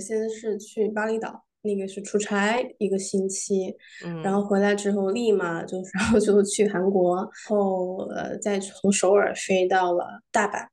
始先是去巴厘岛，那个是出差一个星期，嗯，然后回来之后立马就 然后就去韩国，然后呃再从首尔飞到了大阪。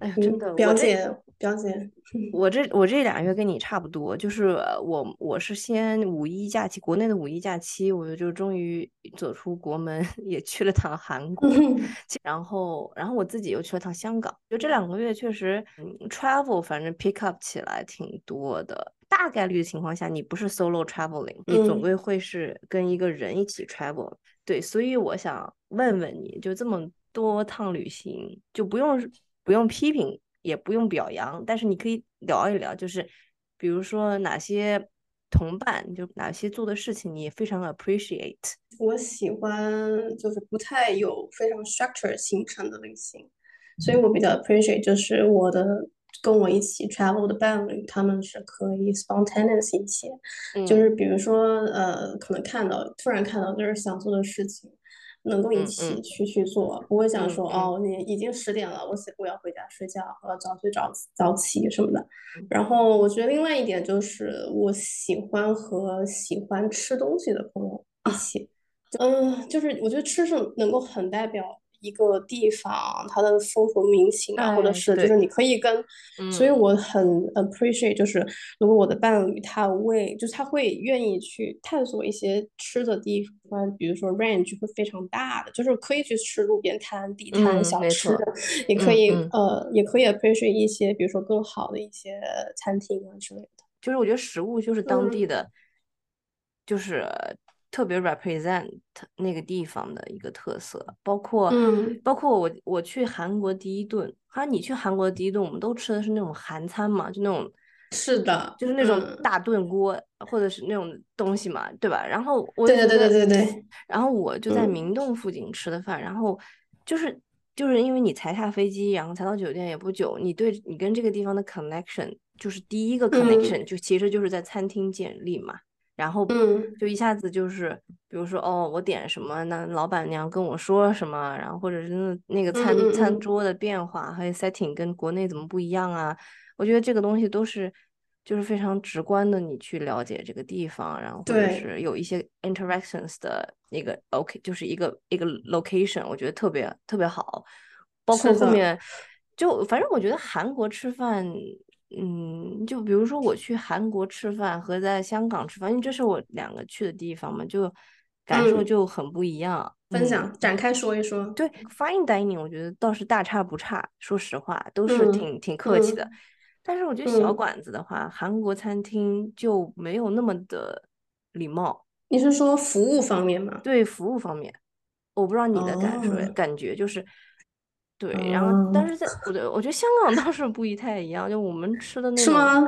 哎呀，嗯真的，表姐表姐，我这我这俩月跟你差不多，就是呃我我是先五一假期，国内的五一假期，我就终于走出国门，也去了趟韩国，然后然后我自己又去了趟香港，就这两个月确实，嗯，travel 反正 pick up 起来挺多的。大概率的情况下，你不是 solo traveling，你总嗯归会是跟一个人一起 travel。对，所以我想问问你，就这么多趟旅行，就不用不用批评，也不用表扬，但是你可以聊一聊，就是比如说哪些同伴，就哪些做的事情你也非常 appreciate。我喜欢就是不太有非常 structure 行程的旅行，所以我比较 appreciate 就是我的跟我一起 travel 的伴侣，他们是可以 spontaneous 一些，就嗯是比如说呃，可能看到突然看到就是想做的事情，能够一起去去做，不会想说哦，你已经十点了，我想我要回家睡觉，我要早睡早早起什么的。然后我觉得另外一点就是我喜欢和喜欢吃东西的朋友一起。嗯，就是我觉得吃是能够很代表一个地方它的风俗民情啊，或者哎是就是你可以跟，所以嗯。我很 appreciate，就是如果我的伴侣他为，就是他会愿意去探索一些吃的地方，比如说 range 会非常大的，就是可以去吃路边摊、地摊、小吃错，也可以呃，也可以 appreciate 一些，比如说更好的一些餐厅啊之类的。就是我觉得食物就是当地嗯。的，就是特别 represent 那个地方的一个特色，包括嗯包括我我去韩国第一顿，好像，你去韩国第一顿，我们都吃的是那种韩餐嘛，就那种是的，就是那种嗯大炖锅或者是那种东西嘛，对吧？然后我对对对对对对，然后我就在嗯明洞附近吃的饭，然后就是就是因为你才下飞机，然后才到酒店也不久，你对你跟这个地方的 connection 就是第一个 connection 就其实就是在餐厅建立嘛。然后嗯就一下子就是，比如说哦，我点什么，那老板娘跟我说什么，然后或者是那那个餐餐桌的变化，还有 setting 跟国内怎么不一样啊？我觉得这个东西都是就是非常直观的，你去了解这个地方，然后或者是有一些 interactions 的那个 OK，就是一个一个 location，我觉得特别特别好，包括后面就反正我觉得韩国吃饭。嗯，就比如说我去韩国吃饭和在香港吃饭，因为这是我两个去的地方嘛，就感受嗯就很不一样。嗯分享展开说一说。对，fine dining 我觉得倒是大差不差，说实话都是嗯挺挺客气的。嗯但是我觉得小嗯馆子的话，韩国餐厅就没有那么的礼貌，你是说服务方面吗？对服务方面，我不知道你的感受哦感觉就是。对，然后但哦，是在我的我觉得香港倒是不一太一样，就我们吃的 那是，吗？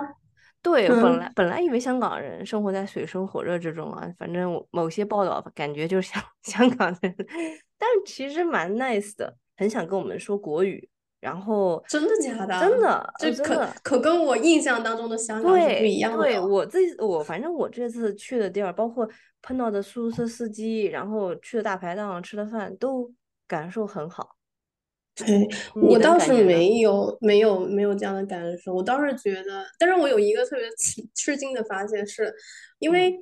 对，本来嗯，本来以为香港人生活在水深火热之中啊，反正我某些报道感觉就是香 香港人，但是其实蛮 nice 的，很想跟我们说国语，然后真的假的？真的这可可跟我印象当中的香港是不一样的对，哦。我自己我反正我这次去的地儿，包括碰到的出租车司机，然后去的大排档吃的饭，都感受很好。对，我倒是？没有没有没有这样的感受，我倒是觉得，但是我有一个特别吃吃惊的发现是，因为嗯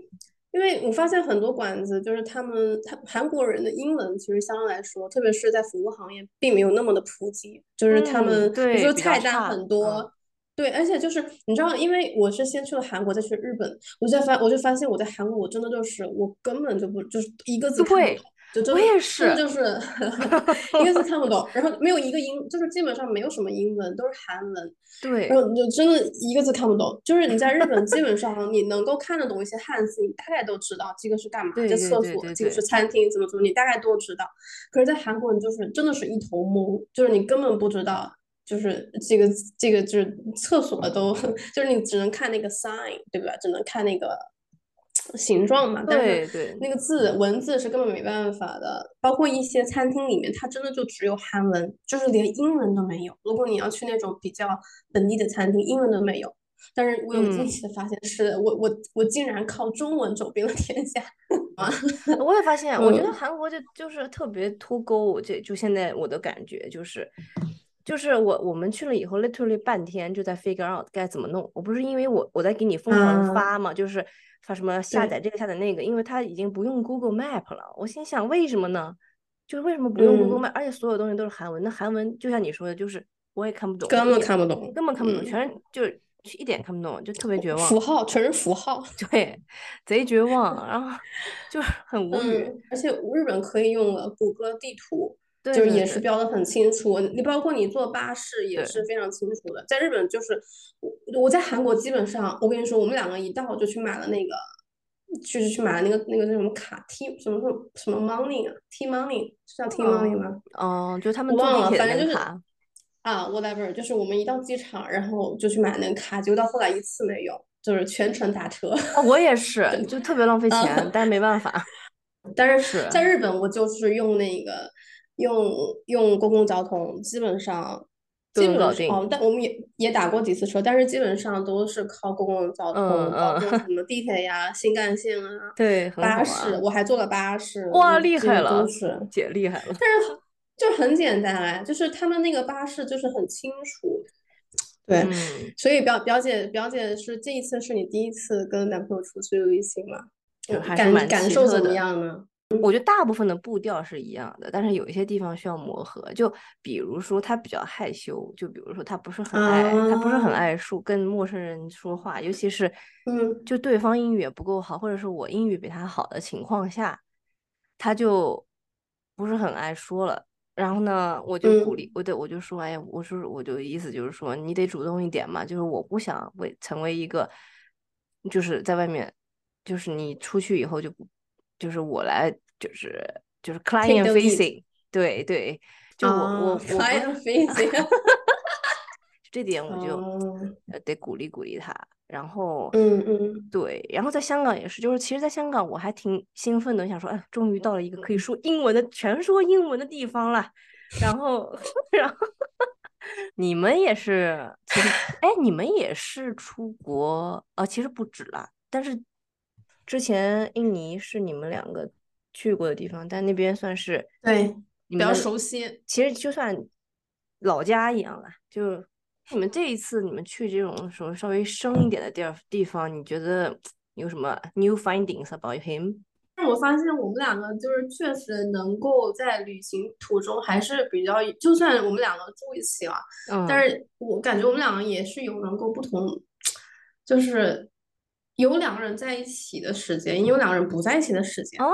因为我发现很多馆子就是他们他韩国人的英文其实相对来说，特别是在服务行业，并没有那么的普及，就是他嗯，们比如对，说菜单，很嗯多。对，而且就是你知道，因为我是先去了韩国，再去日本，我就发我就发现我在韩国，我真的就是我根本就不就是一个字不会，看不懂，就真我也是。就是一个字看不懂，然后没有一个英，就是基本上没有什么英文，都是韩文，然对后你就真的一个字看不懂。就是你在日本，基本 上你能够看得懂一些汉字，你大概都知道这个是干嘛，这厕所，这个是，餐厅，怎么怎么，你大概都知道。可是，在韩国，你就是真的是一头懵，就是你根本不知道就是这个这个就是厕所都 就是你只能看那个 sign，对吧？只能看那个形状嘛。但是那个字文字是根本没办法的。包括一些餐厅里面，它真的就只有韩文，就是连英文都没有。如果你要去那种比较本地的餐厅，英文都没有。但是我有惊喜的发现，是我我我竟然靠中文走遍了天下。我也发现，我觉得韩国就就是特别脱钩。这就现在我的感觉就是，就是我我们去了以后，literally 半天就在 figure out 该怎么弄。我不是因为我我在给你疯狂发嘛，就是发什么下载这个下载那个，因为他已经不用 Google Map 了。我心想为什么呢？就是为什么不用 Google Map？而且所有东西都是韩文，那韩文就像你说的，就是我也看不懂，根本看不懂，根本看不懂，全是就是。一点看不懂，就特别绝望。符号全是符号，对，贼绝望，然后就很无语。而且日本可以用了谷歌地图，就是也是标的很清楚。你包括你坐巴士也是非常清楚的。在日本就是我我在韩国基本上，我跟你说，我们两个一到就去买了那个，就是去买了那个那个那什么卡 T 什么什么什么 Money 啊 T Money 是叫 T Money 吗？哦，就他们忘了，反正就是。啊，whatever，就是我们一到机场，然后就去买那个卡，结果到后来一次没有，就是全程打车。我也是，就特别浪费钱，但是没办法。但是在日本，我就是用那个用用公共交通，基本上基本上，但我们也也打过几次车，但是基本上都是靠公共交通，包括什么地铁呀、新干线啊，对，巴士，我还坐了巴士。哇，厉害了，是姐厉害了。但是。就很简单哎，就是他们那个巴士就是很清楚，对，所以表表姐表姐是这一次是你第一次跟男朋友出去旅行吗？感感受怎么样呢？我觉得大部分的步调是一样的，但是有一些地方需要磨合。就比如说他比较害羞，就比如说他不是很爱，他不是很爱说跟陌生人说话，尤其是嗯，就对方英语也不够好，或者是我英语比他好的情况下，他就不是很爱说了。然后呢，我就鼓励，我对我就说，哎呀，我说我就意思就是说，你得主动一点嘛，就是我不想为成为一个，就是在外面，就是你出去以后就，就是我来，就是就是 client facing，对对，就我我我 client facing，这点我就得鼓励鼓励他。然后，嗯嗯，对，然后在香港也是，就是其实，在香港我还挺兴奋的，想说，哎，终于到了一个可以说英文的、全说英文的地方了。然后，然后你们也是，其实，哎，你们也是出国啊？其实不止了，但是之前印尼是你们两个去过的地方，但那边算是对比较熟悉。其实就算老家一样了，就。你们这一次你们去这种什么稍微深一点的地儿地方，你觉得 有什么 new findings about him？但我发现我们两个就是确实能够在旅行途中还是比较，就算我们两个住一起了，嗯但是我感觉我们两个也是有能够不同，就是有两个人在一起的时间，也有两个人不在一起的时间。哦，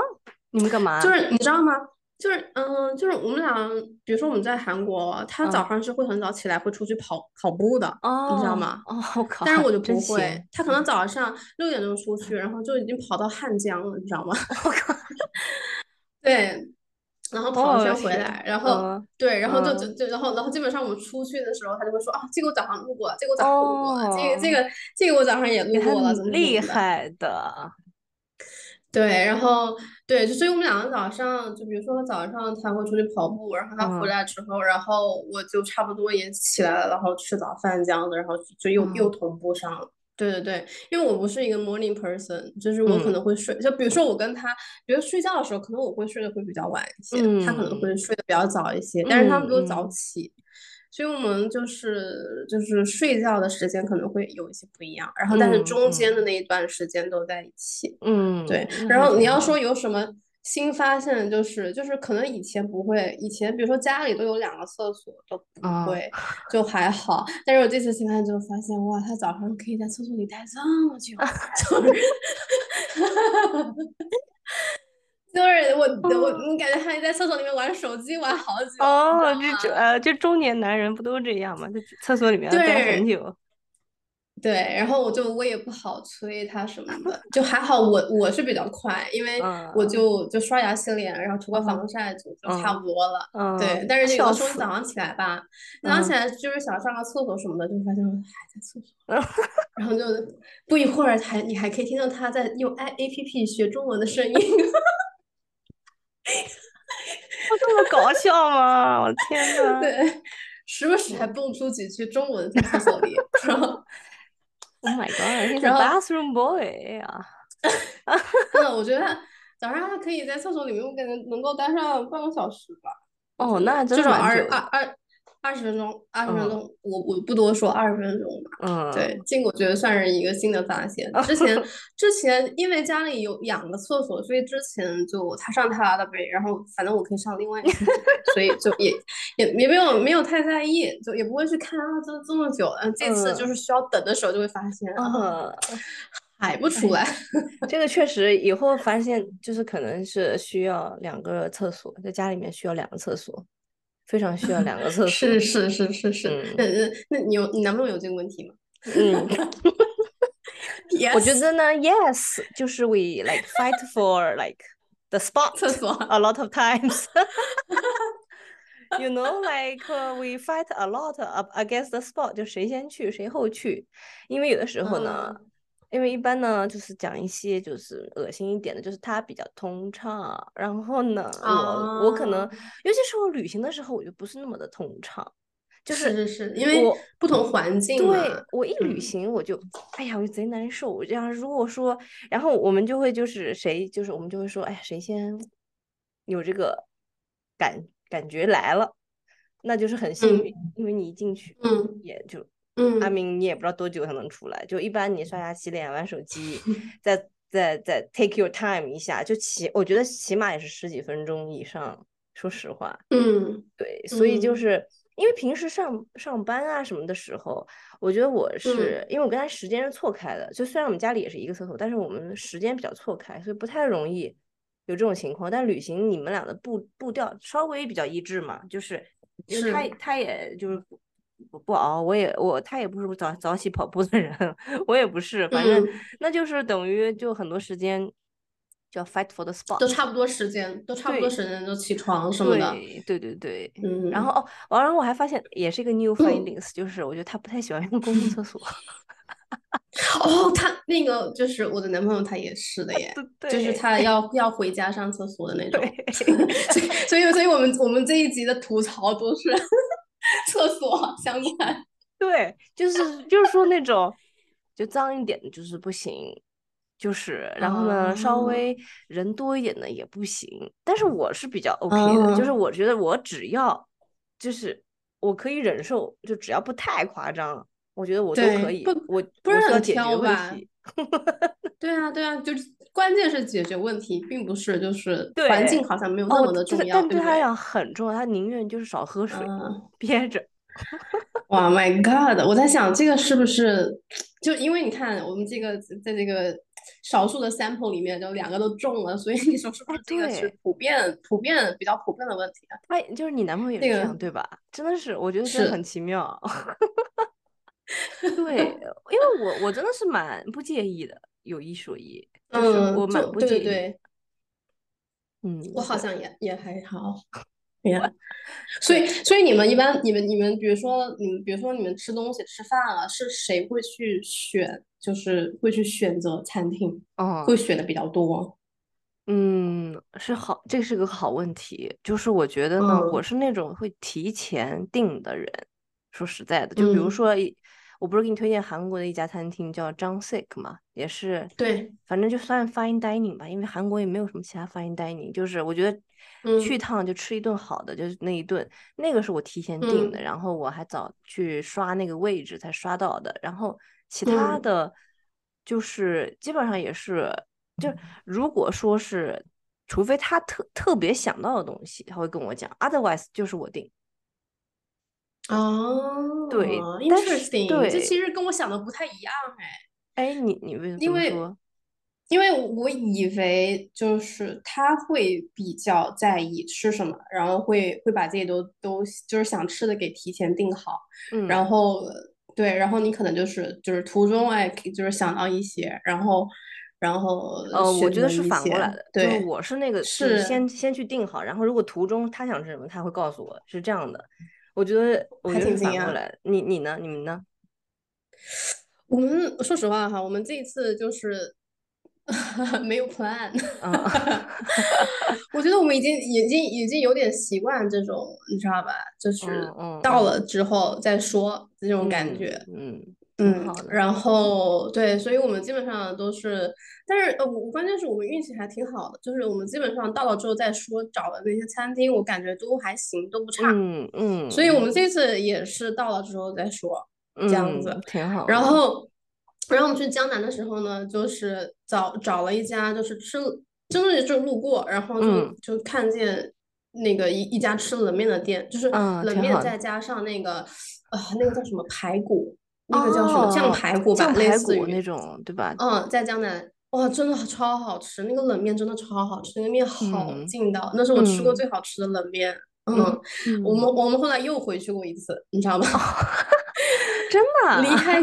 你们干嘛？就是你知道吗？就是嗯，就是我们俩，比如说我们在韩国，他早上是会很早起来，会出去跑跑步的，你知道吗？哦，但是我就不会，他可能早上六点钟出去，然后就已经跑到汉江了，你知道吗？我靠！对，然后跑一圈回来，然后对，然后就就就然后然后基本上我们出去的时候，他就会说啊，这个我早上路过了，这个我早上路过了，这个这个这个我早上也路过了，怎么厉害的？对，然后对，就所以我们两个早上，就比如说早上他会出去跑步，然后他回来之后，然后我就差不多也起来了，然后吃早饭这样子，然后就又又同步上了。对对对，因为我不是一个 morning person，就是我可能会睡，就比如说我跟他，比如睡觉的时候，可能我会睡得会比较晚一些，他可能会睡得比较早一些，但是他们都早起。所以我们就是就是睡觉的时间可能会有一些不一样，然后但是中间的那一段时间都在一起。嗯，对。然后你要说有什么新发现，就是就是可能以前不会，以前比如说家里都有两个厕所都不会，就还好。但是我这次新发现就发现，哇，他早上可以在厕所里待这么久，就是。就是我我你感觉他在厕所里面玩手机玩好久哦，这呃，就中年男人不都这样吗？在厕所里面待很久。对，然后我就我也不好催他什么的，就还好我我是比较快，因为我就就刷牙洗脸，然后涂个防晒就就差不多了。对，但是有的时候你早上起来吧，早上起来就是想上个厕所什么的，就发现还在厕所，然后就不一会儿还你还可以听到他在用 i A P P 学中文的声音。我这么搞笑吗？我的天 呐！对，时不时还蹦出几句中文在厕所里，然后。Oh my god！he's a bathroom boy 啊！我觉得 早上他可以在厕所里面，我感觉能够待上半个小时吧。哦，那至少二二二。二十分钟，二十分钟，我我不多说，二十分钟吧。嗯，对，这个我觉得算是一个新的发现。之前之前因为家里有两个厕所，所以之前就他上他的呗，然后反正我可以上另外一个，所以就也也也没有没有太在意，就也不会去看啊，这这么久。嗯，这次就是需要等的时候就会发现，啊，排不出来。这个确实以后发现就是可能是需要两个厕所，在家里面需要两个厕所。非常需要两个厕所，是是是是是，那那那你有你男朋友有这个问题吗？嗯，我觉得呢，yes，就是 we like fight for like the spot 厕所 a lot of times，you know like we fight a lot against the spot，就谁先去谁后去，因为有的时候呢。因为一般呢，就是讲一些就是恶心一点的，就是它比较通畅。然后呢，我我可能，尤其是我旅行的时候，我就不是那么的通畅。就是是是，因为不同环境。对，我一旅行我就，哎呀，我就贼难受。我这样如果说，然后我们就会就是谁就是我们就会说，哎呀，谁先有这个感感觉来了，那就是很幸运，因为你一进去，嗯，也就。嗯，阿明，你也不知道多久才能出来。就一般你刷牙、洗脸、玩手机，再再再 take your time 一下，就起，我觉得起码也是十几分钟以上。说实话，嗯，对，所以就是因为平时上上班啊什么的时候，我觉得我是因为我跟他时间是错开的。就虽然我们家里也是一个厕所，但是我们时间比较错开，所以不太容易有这种情况。但旅行你们俩的步步调稍微比较一致嘛，就是因为他他也就是。不不熬，我也我他也不是早早起跑步的人，我也不是，反正那就是等于就很多时间叫 fight for the spot，都差不多时间，都差不多时间就起床什么的，对对对，嗯，然后。哦，完了我还发现也是一个 new findings，就是我觉得他不太喜欢用公共厕所。哦，他那个就是我的男朋友，他也是的耶，就是他要要回家上厕所的那种，所以所以所以我们我们这一集的吐槽都是。厕所相关，对，就是就是说那种就脏一点的，就是不行，就是然后呢，稍微人多一点的也不行。但是我是比较 OK 的，就是我觉得我只要就是我可以忍受，就只要不太夸张，我觉得我都可以。我不是很挑吧？对啊，对啊，就是关键是解决问题，并不是就是环境好像没有那么的重要，但对他来讲很重要，他宁愿就是少喝水，憋着。哇，My God！我在想这个是不是就因为你看我们这个在这个少数的 sample 里面，就两个都中了，所以你说是不是这个是普遍、普遍比较普遍的问题啊？哎，就是你男朋友也是这样对吧？真的是，我觉得是很奇妙。对，因为我我真的是蛮不介意的，有一说一，就是我蛮不介意。嗯，我好像也也还好。呀，所以所以你们一般你们你们比如说你们比如说你们吃东西吃饭了，是谁会去选？就是会去选择餐厅，嗯，会选的比较多。嗯，是好，这是个好问题。就是我觉得呢，我是那种会提前订的人。说实在的，就比如说。我不是给你推荐韩国的一家餐厅叫张 sick 嘛，也是对，反正就算 fine dining 吧，因为韩国也没有什么其他 fine dining，就是我觉得去一趟就吃一顿好的，就是那一顿，那个是我提前订的，然后我还早去刷那个位置才刷到的，然后其他的就是基本上也是，就如果说是，除非他特特别想到的东西，他会跟我讲，otherwise 就是我订。哦，对，interesting，这其实跟我想的不太一样哎。哎，你你为什么？因为因为我以为就是他会比较在意吃什么，然后会会把这些都都就是想吃的给提前定好，然后对，然后你可能就是就是途中哎，就是想到一些，然后然后呃，我觉得是反过来的，就是对，我是那个，就是是先先去定好，然后如果途中他想吃什么，他会告诉我，是这样的。我觉得我还觉得挺惊讶。反过来的，你你呢？你们呢？我们说实话哈，我们这一次就是 没有 plan。嗯 我觉得我们已经已经已经有点习惯这种，你知道吧？就是到了之后再说这种感嗯觉。嗯，挺嗯，好的。然后对，所以我们基本上都是，但是呃，我关键是我们运气还挺好的，就是我们基本上到了之后再说找的那些餐厅，我感觉都还行，都不差。嗯嗯所以我嗯们这次也是到了之后再说，这样子。嗯，挺好。然后，然后我们去江南的时候呢，就是找找了一家，就是吃，真的就路过，然后就、嗯就看见那个一一家吃冷面的店，就是嗯，冷。面再加上那个，呃，那个叫什么排骨，那个叫什么酱哦，排骨吧，排骨类似于，那种，对吧？嗯，在江南。哇，真的超好吃！那个冷面真的超好吃，那个面好嗯劲道，那是我吃过嗯最好吃的冷面。嗯，嗯我们嗯，我们后来又回去过一次，你知道吗？真的啊？离开，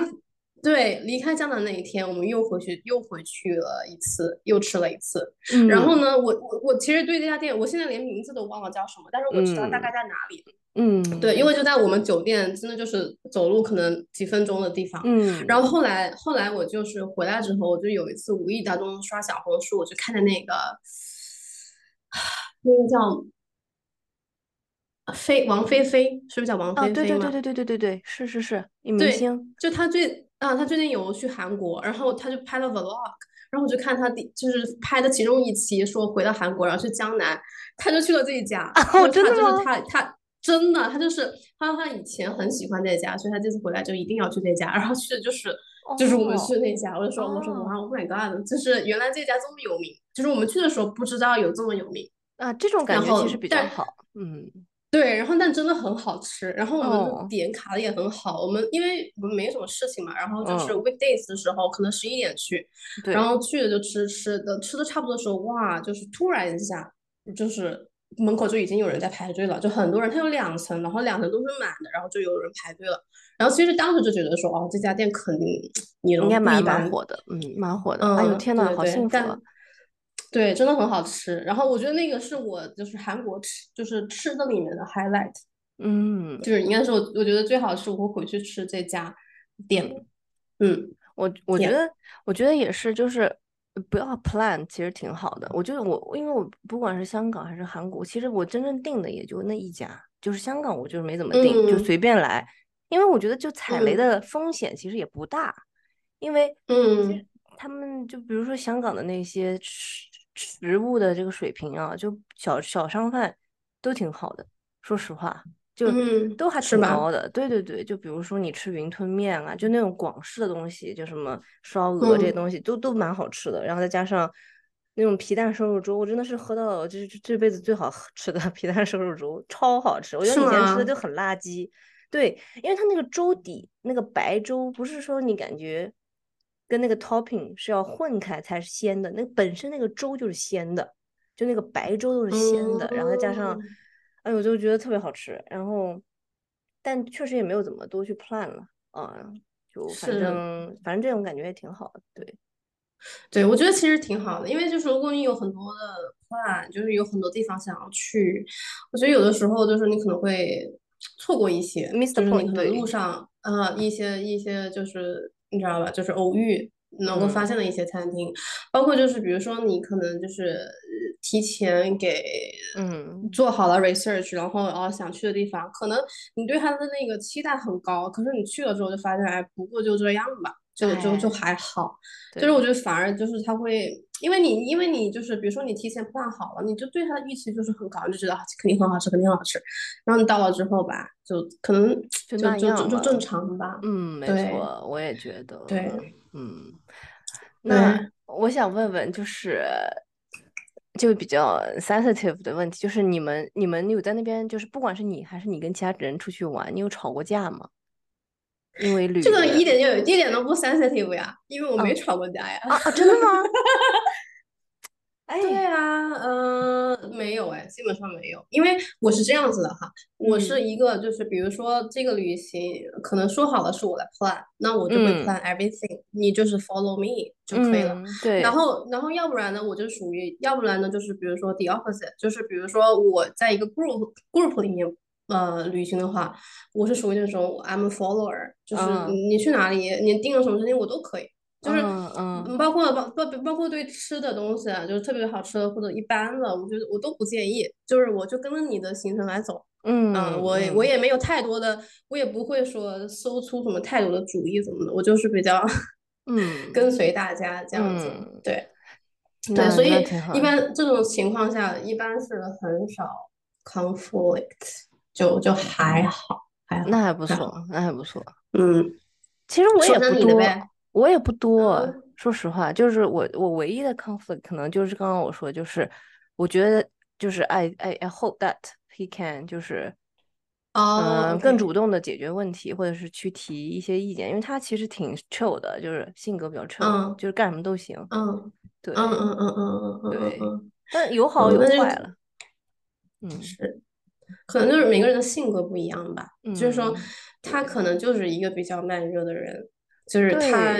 对，离开江南那一天，我们又回去，又回去了一次，又吃了一次。然后嗯呢，我我我其实对这家店，我现在连名字都忘了叫什么，但是我知道大概嗯在哪里。嗯对，因为就在我们酒店，真的就是走路可能几分钟的地方。然嗯后后来后来我就是回来之后，我就有一次无意当中刷小红书，我就看见那个那个叫飞王菲菲，是不是叫王啊，菲菲吗？对对对对对对对对，是是是，女明对，星。就他最啊，他最近有去韩国，然后他就拍了 vlog，然后我就看他第就是拍的其中一期，说回到韩国，然后去江南，他就去了这一家，哦，就是他就是真的吗？他他真的他就是他说他以前很喜欢这家，所以他这次回来就一定要去这家，然后去的就是就是我们去那家，我就说我说哦哇，Oh my god，就是原来这家这么有名，就是我们去的时候不知道有这么有名，啊，这种感然觉其实比较好。嗯，对，然后但真的很好吃，然后我们点卡的也很好，我们因为我们没什么事情嘛，然后就是嗯，weekdays 的时候，可能十一点去，然，后去了就吃吃的，吃的差不多的时候，哇，就是突然一下，就是门口就已经有人在排队了，就很多人，它有两层，然后两层都是满的，然后就有人排队了，然后其实当时就觉得说，哦，这家店肯定你应该蛮蛮，火的。嗯，蛮火的。哎呦嗯，天呐，对对对，好幸福对，真的很好吃。然后我觉得那个是我就是韩国吃就是吃的里面的 highlight，嗯就是应该是我我觉得最好是我会回去吃这家店。嗯。嗯，我我觉，得，我觉得也是，就是不要 plan，其实挺好的。我觉得我，因为我不管是香港还是韩国，其实我真正定的也就那一家，就是香港我就是没怎么定，就嗯随便来，因为我觉得就踩雷嗯的风险其实也不大，因为嗯他们就比如说香港的那些食食物的这个水平啊，就小小商贩都挺好的，说实话。就嗯，都还？挺高的。对对对，就比如说你吃云吞面啊，就那种广式的东西，就什么烧鹅这些嗯东西都都蛮好吃的。然后再加上那种皮蛋瘦肉粥，我真的是喝到这这这辈子最好吃的 皮蛋瘦肉粥，超好吃。我觉得以前吃的？就很垃圾，对，因为它那个粥底那个白粥，不是说你感觉跟那个 topping 是要混开才是鲜的，那本身那个粥就是鲜的，就那个白粥都是鲜的，然后再加上，嗯，哎，我就觉得特别好吃。然后，但确实也没有怎么多去 plan 了啊，就反。正反正这种感觉也挺好的，对对，我觉得其实挺好的，因为就是如果你有很多的 plan，就是有很多地方想要去，我觉得有的时候就是你可能会错过一些就是你可能路，上呃一些一些就是你知道吧，就是偶遇能够发嗯现的一些餐厅，包括就是比如说你可能就是呃提前给嗯。做好了 research，然后哦想去的地方，可能你对它的那个期待很高，可是你去了之后就发现，哎，不过就这样吧，就就就哎，还好。就是我觉得反而就是他会，因为你因为你就是比如说你提前 plan 好了，你就对它的预期就是很高，你就觉得啊肯定很好吃，肯定很好吃。然后你到了之后吧，就可能 就就那就就就正。常吧。嗯，没错，我也觉得，对嗯，那，我想问问，就是就比较 sensitive 的问题，就是你们你们有在那边，就是不管是你还是你跟其他人出去玩，你有吵过架吗？因为旅这个一游，点就一点都不 sensitive 呀，因为我没啊吵过架呀。啊啊，真的吗？对哎，啊，嗯、没有哎，基本上没有，因为我是这样子的哈，我是嗯。一个就是比如说这个旅行可能说好了是我来 plan，那我就会嗯。plan everything，你就是 follow me 就可以了。嗯，对，然。后，然后要不然呢，我就属于，要不然呢，就是比如说 the opposite，就是比如说我在一个 group group 里面，呃，旅行的话，我是属于那种 I'm a follower，就是嗯。你去哪里，你定了什么事情我都可以，就是嗯包括包包包括对吃的东西啊，就是特别好吃的或者一般的，我觉得我都不介意，就是我就跟着你的行程来走。嗯嗯，我我嗯也没有太多的，我也不会说搜出什么太多的主意怎么的，我就是比较嗯 跟随大家这样子。嗯，对对，所以一般这种情况下，一般是很少 conflict，就就还好，还好，那还不。错，那还不错。嗯，其实我也不多，你的呗。我也不多。嗯说实话，就是我我唯一的 conflict 可能就是刚刚我说，就是我觉得就是 I I I hope that he can 就是哦嗯更主动的解决问题，或者是去提一些意见，因为他其实挺 chill 的，就是性格比较 chill，嗯就是干什么都行。嗯对嗯嗯嗯嗯嗯嗯对，嗯但有好嗯，有坏了。嗯是，可能就是每个人的性格不一样吧。就是说，嗯，他可能就是一个比较慢热的人，就是他，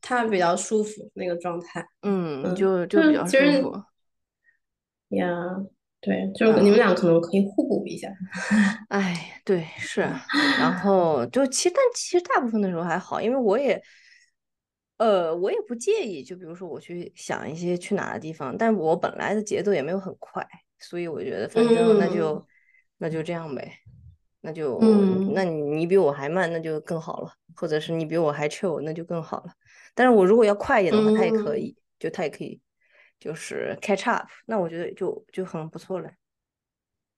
他比较舒服那个状态。嗯，嗯，就就就比较舒服。呀，对，就是你们嗯，俩可能可以互补一下。哎，对，是，然后就其实但其实大部分的时候还好，因为我也，呃，我也不介意，就比如说我去想一些去哪的地方，但我本来的节奏也没有很快，所以我觉得反正那嗯就那就这样呗，那就那嗯你你比我还慢，那就更好了，或者是你比我还 chill，那就更好了。但是我如果要快一点的话，他也可嗯以，就他也可以，就是 catch up，那我觉得就就很不错了。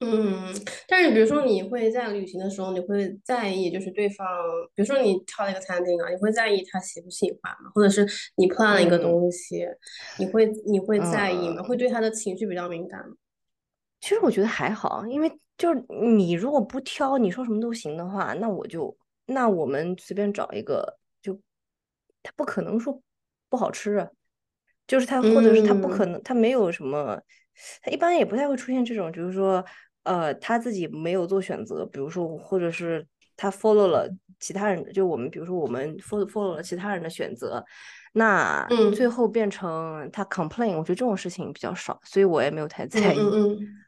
嗯，但是比如说你会在旅行的时候，你会在意就是对方，比如说你挑了一个餐厅啊，你会在意他喜不喜欢吗？或者是你 plan 了一个嗯东西，你会你会在意吗？嗯。会对他的情绪比较敏感吗？其实我觉得还好，因为就是你如果不挑，你说什么都行的话，那我就那我们随便找一个，就他不可能说不好吃啊，就是他或者是他不可嗯能他没有什么，他一般也不太会出现这种，就是说呃他自己没有做选择，比如说或者是他 follow 了其他人的，就我们比如说我们 follow follow 了其他人的选择，那最嗯后变成他 complain，我觉得这种事情比较少，所以我也没有太嗯在意。嗯对，嗯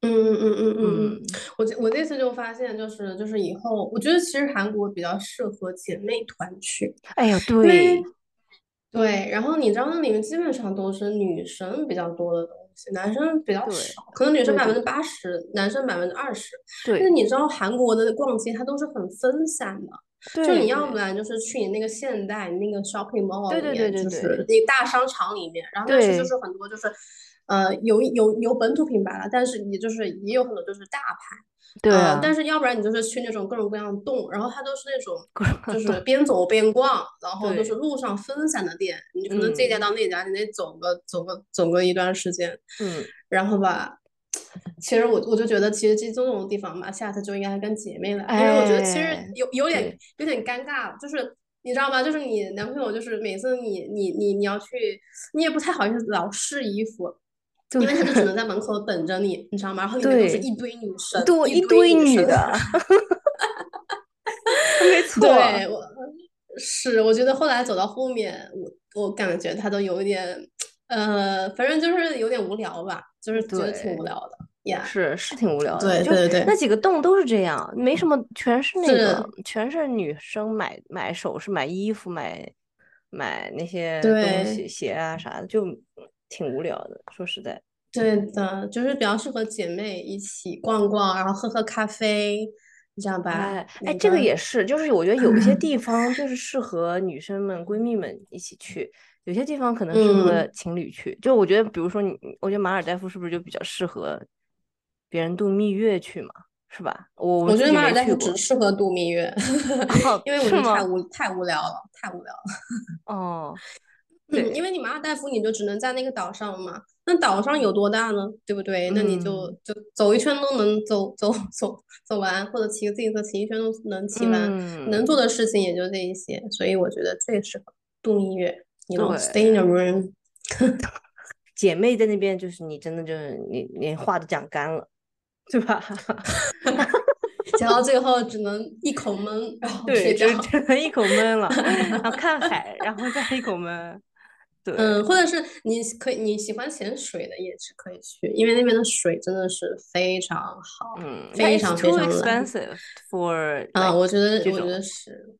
嗯嗯嗯嗯嗯，嗯，我这我这次就发现，就是就是以后，我觉得其实韩国比较适合姐妹团去，哎呀，对对，然后你知道那里面基本上都是女生比较多的东西，男生比较少，可能女生百分之对对八十，男生百分之二十。但是你知道韩国的逛街它都是很分散的，就你要不然就是去你那个现代那个 shopping mall 对对对里面，就是对对那大商场里面，然后但是就是很多就是。呃，有有有本土品牌了，但是也就是也有很多就是大牌，呃，对啊，但是要不然你就是去那种各种各样的洞，然后它都是那种就是边走边逛，然后都是，路上分散的店，你可能这家嗯到那家，你得走个走个走个一段时间，嗯，然后吧，其实我我就觉得，其实这这种地方嘛，下次就应该跟姐妹来，因为我觉得其实哎，有有点有点尴尬，就是你知道吗？就是你男朋友就是每次你你你你要去，你也不太好意思老试衣服。对因为他就只能在门口等着你，你知道吗？然后里面都是一堆女生，对，一一堆堆女生。女的，没 错，对，我是，我觉得后来走到后面，我我感觉他都有一点，呃，反正就是有点无聊吧，就是觉得挺无，聊的呀。是是挺无聊的，对对对那几个洞都是这样，没什么，全是那个，全是女生买买首饰、买衣服、买买那些东西、鞋啊啥的，就挺无聊的。说实在，对的，就是比较适合姐妹一起逛逛，然后喝喝咖啡，你知道吧？哎哎，这个也，是，就是我觉得有一些地 方就是适合女生们、闺蜜们一起去，有些地方可能适合嗯，情侣去。就我觉得，比如说你，我觉得马尔代夫是不是就比较适合别人度蜜月去嘛？是吧？我我我觉得马尔代夫。只适合度蜜月，哦，因为我？觉得太无太无聊了，太无聊了。哦，嗯，因为你马尔代夫你就只能在那个岛上嘛，那岛上有多大呢？对不对？那你就嗯就走一圈都能走走走走完，或者骑个自行车骑一圈都能骑完，能做嗯，的事情也就这一些，所以我觉得最适合度蜜月，you know, stay in a room。姐妹在那边，就是你真的就是你连话都讲干了，对吧？讲到最后只能一口闷，然后对，就只能一口闷了，然后看海，然后再一口闷。对，嗯，或者是你可以你喜欢潜水的也是可以去，因为那边的水真的是非常好，嗯，非常非常 expensive for 啊，我觉得我觉得是，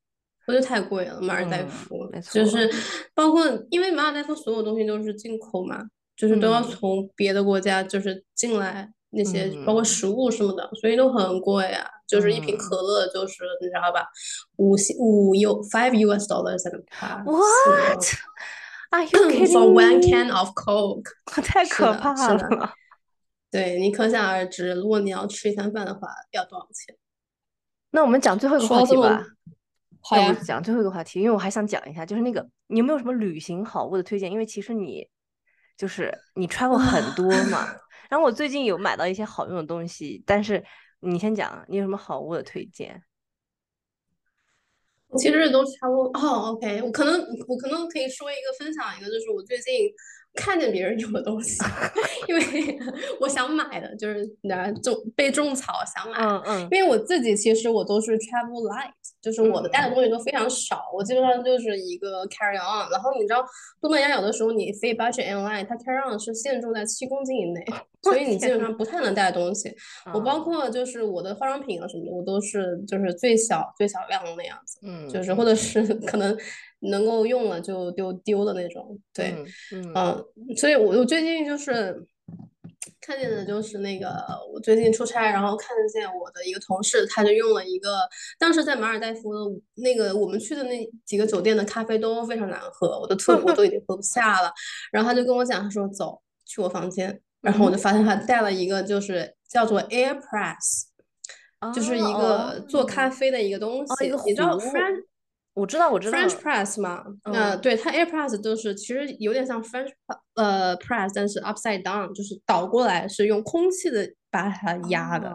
我觉得太贵了，马尔代夫没错，就是包括因为马尔代夫所有东西都是进口嘛，就是都要从别的国家就是进来。那些包括食物什么的，所以都很贵啊。就是一瓶可乐，就是你知道吧，五五 U five US dollars a What? Are you kidding For one can of Coke，太可怕了。对你可想而知，如果你要吃一餐饭的话，要多少钱？那我们讲最后一个话题吧。好呀，讲最后一个话题，因为我还想讲一下，就是那个你有没有什么旅行好物的推荐？因为其实你就是你 travel 很多嘛。然后我最近有买到一些好用的东西，但是你先讲，你有什么好物的推荐？其实都差不多哦，OK，我可能我可能可以说一个分享一个，就是我最近。看见别人有的东西，因为我想买的就是那种被种草想买，嗯嗯，因为我自己其实我都是 travel light，就是我的带的东西都非常少，我基本上就是一个 carry on。然后你知道东南亚有的时候你飞 budget airline，它 carry on 是限重在七公斤以内，所以你基本上不太能带东西。我包括就是我的化妆品啊什么的，我都是就是最小最小量的那样子，嗯，就是或者是可能。能够用了就丢丢的那种，对，嗯，所以我我最近就是看见的就是那个，我最近出差，然后看见我的一个同事，他就用了一个，当时在马尔代夫那个我们去的那几个酒店的咖啡都非常难喝，我的特我都已经喝不下了，然后他就跟我讲，他说走去我房间，然后我就发现他带了一个就是叫做 Air Press，就是一个做咖啡的一个东西，你知道 French。我知道，我知道，French press 嘛，嗯，对，它 air press 就是其实有点像 French 呃 press，但是 upside down，就是倒过来，是用空气的把它压的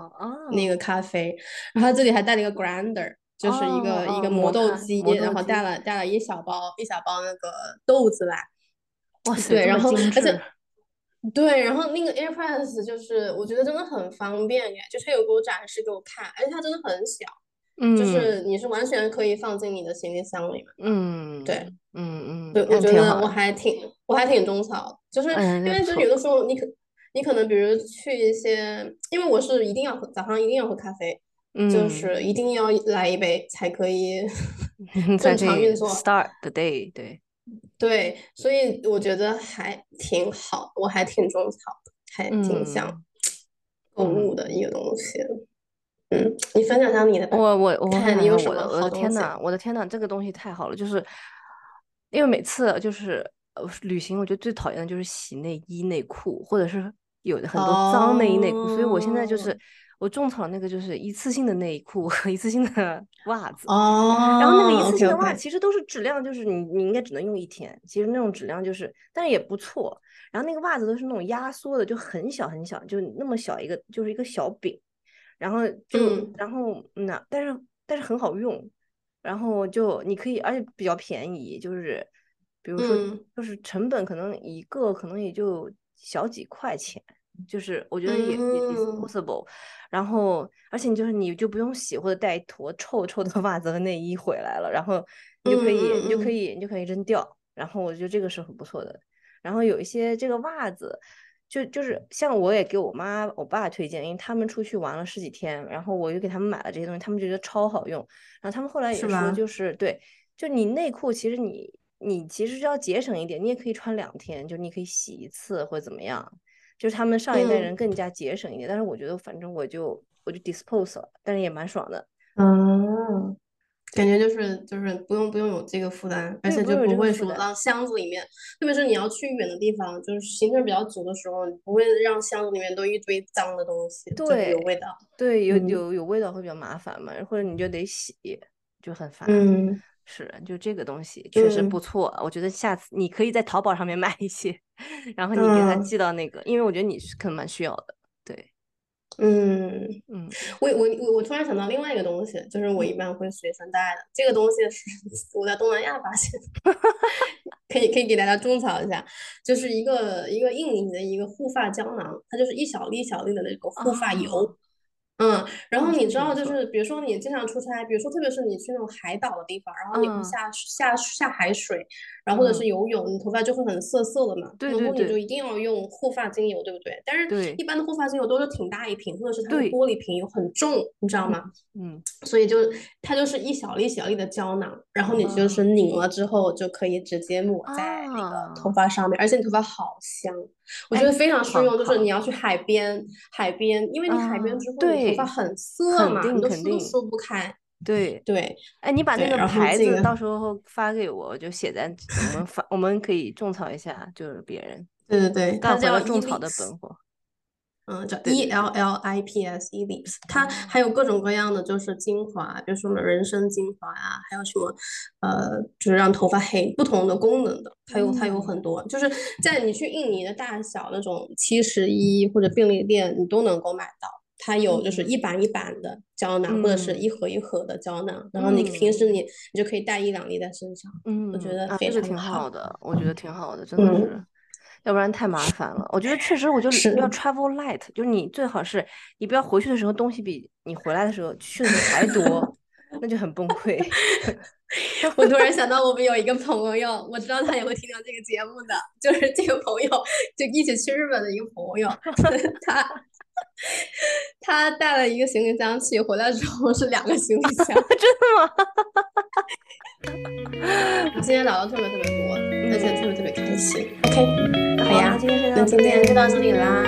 那个咖啡。然后这里还带了一个 grinder，就是一个一个磨豆机，然后带了带了一小包一小包那个豆子来。哇塞，对，然后而且对，然后那个 air press 就是我觉得真的很方便耶，就是有给我展示给我看，而且它真的很小。就是你是完全可以放进你的行李箱里面。嗯，对，嗯嗯，对，我觉得我还挺我还挺种草，就是因为就有的时候你可你可能比如去一些，因为我是一定要喝早上一定要喝咖啡，就是一定要来一杯才可以 正常运作，start the day。对，对，所以我觉得还挺好，我还挺种草的，还挺想。购物的一个东西。嗯，你分享下你的。我我我看你有什么我的天呐，我的天呐，这个东西太好了！就是因为每次就是呃旅行，我觉得最讨厌的就是洗内衣内裤，或者是有的很多脏内衣内裤。所以我现在就是我种草那个就是一次性的内裤和一次性的 袜子。哦。然后那个一次性的袜子其实都是质量，就是你你应该只能用一天。其实那种质量就是，但是也不错。然后那个袜子都是那种压缩的，就很小很小，就那么小一个，就是一个小饼。然后就，然后那，但是但是很好用，然后就你可以，而且比较便宜，就是比如说，就是成本可能一个可能也就小几块钱，就是我觉得也也 disposable，然后而且你就是你就不用洗或者带一坨臭臭的袜子和内衣回来了，然后你就可以你就可以你就可以扔掉，然后我觉得这个是很不错的，然后有一些这个袜子。就就是像我也给我妈我爸推荐，因为他们出去玩了十几天，然后我又给他们买了这些东西，他们觉得超好用。然后他们后来也说，就是对，就你内裤其实你你其实要节省一点，你也可以穿两天，就你可以洗一次或者怎么样。就是他们上一代人更加节省一点，但是我觉得反正我就我就 dispose 了，但是也蛮爽的。嗯。感觉就是就是不用不用有这个负担，而且就不会说让箱子里面，特别是你要去远的地方，就是行程比较足的时候，你不会让箱子里面都一堆脏的东西，对，有味道，对，有有有味道会比较麻烦嘛，或者你就得洗，就很烦。嗯，是，就这个东西确实不错，我觉得下次你可以在淘宝上面买一些，然后你给他寄到那个，因为我觉得你是可能蛮需要的，对。嗯嗯，我我我我突然想到另外一个东西，就是我一般会随身带的。这个东西是我在东南亚发现的，可以可以给大家种草一下，就是一个一个印尼的一个护发胶囊，它就是一小粒一小粒的那个护发油。嗯，然后你知道，就是比如说你经常出差，比如说特别是你去那种海岛的地方，然后你会下下下海水，然后或者是游泳，你头发就会很涩涩的嘛。对对对。然后你就一定要用护发精油，对不对？但是一般的护发精油都是挺大一瓶，或者是它的玻璃瓶又很重，你知道吗？嗯。所以就它就是一小粒小粒的胶囊，然后你就是拧了之后就可以直接抹在那个头发上面，而且你头发好香。我觉得非常适用，就是你要去海边，海边，因为你海边之后你头发很涩嘛，你都梳都梳不开。对对，哎，你把那个牌子到时候发给我，我就写在我们发，我们可以种草一下，就是别人。对对对，干回了种草的本货。嗯，叫 E L L I P S E Lips，它还有各种各样的就是精华，比如说什么人参精华呀，还有什么呃，就是让头发黑不同的功能的，它有它有很多，就是在你去印尼的大小那种七十一或者便利店，你都能够买到。它有就是一板一板的胶囊，或者是一盒一盒的胶囊，然后你平时你你就可以带一两粒在身上。嗯，我觉得非常挺好的，我觉得挺好的，真的是。要不然太麻烦了，我觉得确实，我就要。travel light，就是你最好是，你不要回去的时候东西比你回来的时候去的还多，那就很崩溃。我突然想到，我们有一个朋友，我知道他也会听到这个节目的，就是这个朋友，就一起去日本的一个朋友，他他带了一个行李箱去，回来之后是两个行李箱，真的吗？我今天聊的特别特别多，而且特别特别开心。OK，好呀，那今天就到这里啦。